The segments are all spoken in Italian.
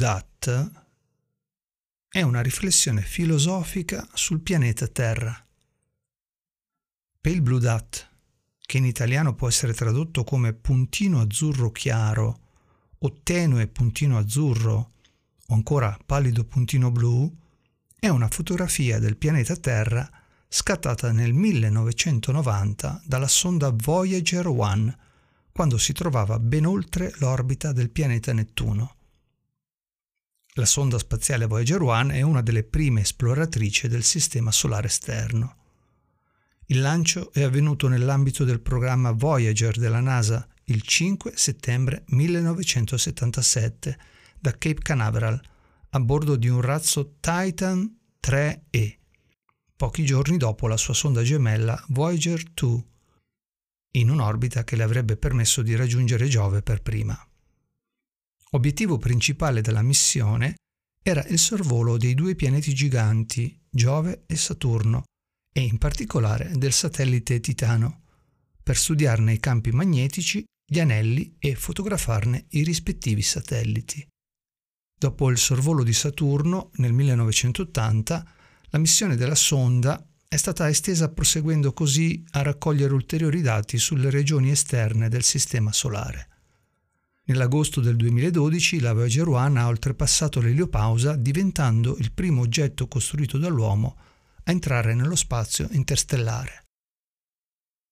Dot è una riflessione filosofica sul pianeta Terra. Pale Blue Dot, che in italiano può essere tradotto come puntino azzurro chiaro o tenue puntino azzurro o ancora pallido puntino blu, è una fotografia del pianeta Terra scattata nel 1990 dalla sonda Voyager 1, quando si trovava ben oltre l'orbita del pianeta Nettuno. La sonda spaziale Voyager 1 è una delle prime esploratrici del Sistema Solare esterno. Il lancio è avvenuto nell'ambito del programma Voyager della NASA il 5 settembre 1977 da Cape Canaveral a bordo di un razzo Titan 3E, pochi giorni dopo la sua sonda gemella Voyager 2, in un'orbita che le avrebbe permesso di raggiungere Giove per prima. Obiettivo principale della missione era il sorvolo dei due pianeti giganti, Giove e Saturno, e in particolare del satellite Titano, per studiarne i campi magnetici, gli anelli e fotografarne i rispettivi satelliti. Dopo il sorvolo di Saturno nel 1980, la missione della sonda è stata estesa proseguendo così a raccogliere ulteriori dati sulle regioni esterne del Sistema Solare. Nell'agosto del 2012 la Voyager 1 ha oltrepassato l'eliopausa diventando il primo oggetto costruito dall'uomo a entrare nello spazio interstellare.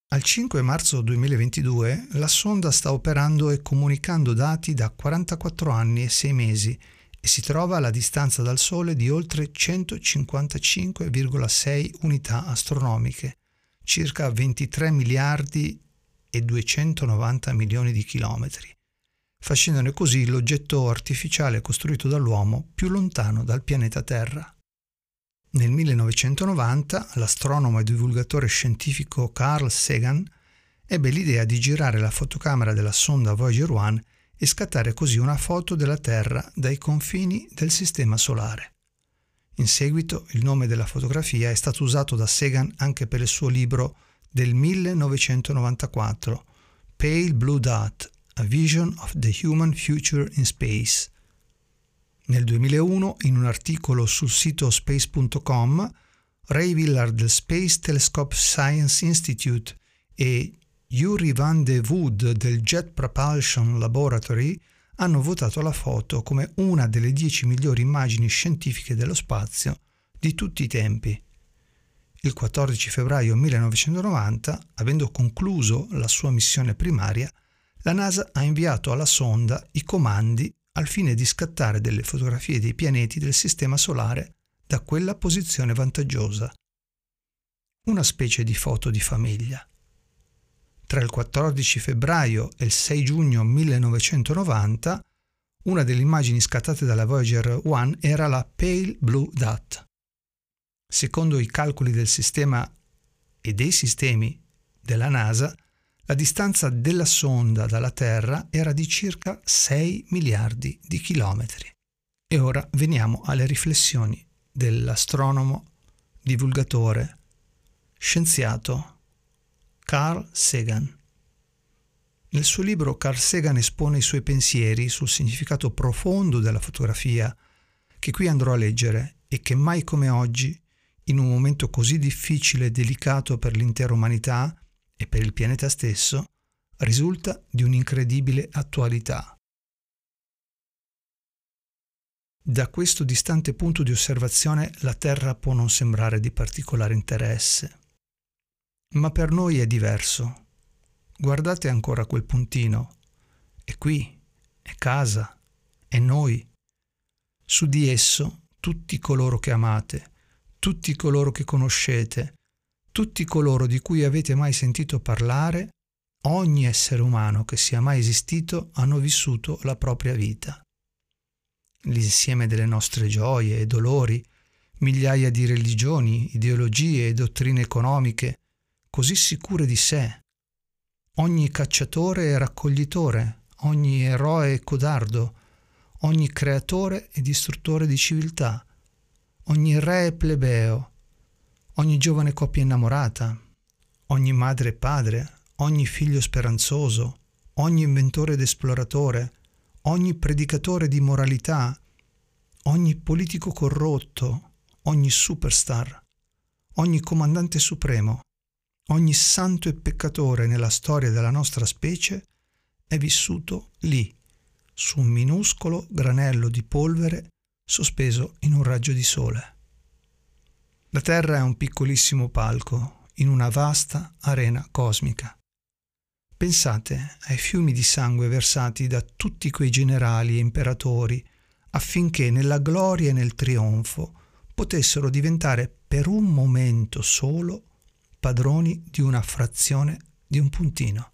Al 5 marzo 2022 la sonda sta operando e comunicando dati da 44 anni e 6 mesi e si trova alla distanza dal Sole di oltre 155,6 unità astronomiche, circa 23 miliardi e 290 milioni di chilometri, facendone così l'oggetto artificiale costruito dall'uomo più lontano dal pianeta Terra. Nel 1990 l'astronomo e divulgatore scientifico Carl Sagan ebbe l'idea di girare la fotocamera della sonda Voyager 1 e scattare così una foto della Terra dai confini del Sistema Solare. In seguito il nome della fotografia è stato usato da Sagan anche per il suo libro del 1994, Pale Blue Dot, A Vision of the Human Future in Space. Nel 2001, in un articolo sul sito space.com, Ray Willard del Space Telescope Science Institute e Yuri van de Wood del Jet Propulsion Laboratory hanno votato la foto come una delle dieci migliori immagini scientifiche dello spazio di tutti i tempi. Il 14 febbraio 1990, avendo concluso la sua missione primaria, la NASA ha inviato alla sonda i comandi al fine di scattare delle fotografie dei pianeti del Sistema Solare da quella posizione vantaggiosa. Una specie di foto di famiglia. Tra il 14 febbraio e il 6 giugno 1990, una delle immagini scattate dalla Voyager 1 era la Pale Blue Dot. Secondo i calcoli del sistema e dei sistemi della NASA, la distanza della sonda dalla Terra era di circa 6 miliardi di chilometri. E ora veniamo alle riflessioni dell'astronomo, divulgatore, scienziato Carl Sagan. Nel suo libro Carl Sagan espone i suoi pensieri sul significato profondo della fotografia, che qui andrò a leggere e che mai come oggi, in un momento così difficile e delicato per l'intera umanità, e per il pianeta stesso risulta di un'incredibile attualità. Da questo distante punto di osservazione la Terra può non sembrare di particolare interesse, ma per noi è diverso. Guardate ancora quel puntino. È qui, è casa, è noi. Su di esso tutti coloro che amate, tutti coloro che conoscete, tutti coloro di cui avete mai sentito parlare, ogni essere umano che sia mai esistito hanno vissuto la propria vita. L'insieme delle nostre gioie e dolori, migliaia di religioni, ideologie e dottrine economiche, così sicure di sé. Ogni cacciatore e raccoglitore, ogni eroe e codardo, ogni creatore e distruttore di civiltà, ogni re e plebeo, ogni giovane coppia innamorata, ogni madre e padre, ogni figlio speranzoso, ogni inventore ed esploratore, ogni predicatore di moralità, ogni politico corrotto, ogni superstar, ogni comandante supremo, ogni santo e peccatore nella storia della nostra specie è vissuto lì, su un minuscolo granello di polvere sospeso in un raggio di sole. La Terra è un piccolissimo palco in una vasta arena cosmica. Pensate ai fiumi di sangue versati da tutti quei generali e imperatori affinché nella gloria e nel trionfo potessero diventare per un momento solo padroni di una frazione di un puntino.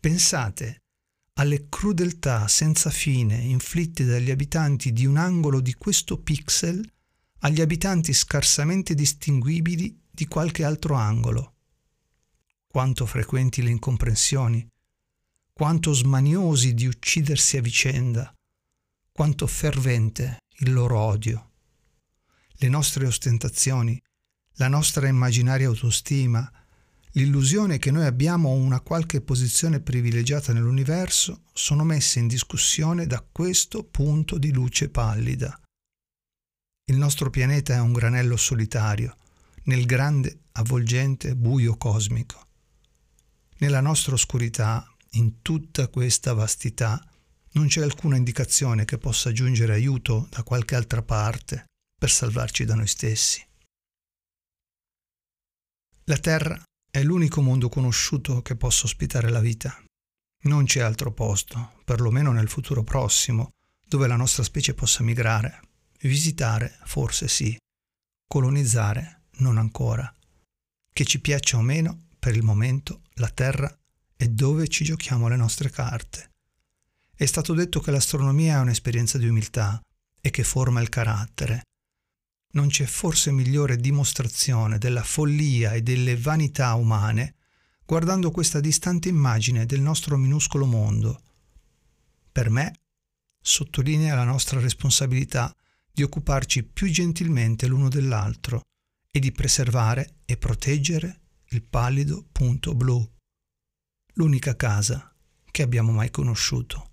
Pensate alle crudeltà senza fine inflitte dagli abitanti di un angolo di questo pixel agli abitanti scarsamente distinguibili di qualche altro angolo. Quanto frequenti le incomprensioni, quanto smaniosi di uccidersi a vicenda, quanto fervente il loro odio. Le nostre ostentazioni, la nostra immaginaria autostima, l'illusione che noi abbiamo una qualche posizione privilegiata nell'universo sono messe in discussione da questo punto di luce pallida. Il nostro pianeta è un granello solitario nel grande avvolgente buio cosmico. Nella nostra oscurità, in tutta questa vastità, non c'è alcuna indicazione che possa giungere aiuto da qualche altra parte per salvarci da noi stessi. La Terra è l'unico mondo conosciuto che possa ospitare la vita. Non c'è altro posto, perlomeno nel futuro prossimo, dove la nostra specie possa migrare. Visitare, forse sì. Colonizzare, non ancora. Che ci piaccia o meno, per il momento la Terra è dove ci giochiamo le nostre carte. È stato detto che l'astronomia è un'esperienza di umiltà e che forma il carattere, non c'è forse migliore dimostrazione della follia e delle vanità umane guardando questa distante immagine del nostro minuscolo mondo. Per me sottolinea la nostra responsabilità di occuparci più gentilmente l'uno dell'altro e di preservare e proteggere il pallido punto blu, l'unica casa che abbiamo mai conosciuto.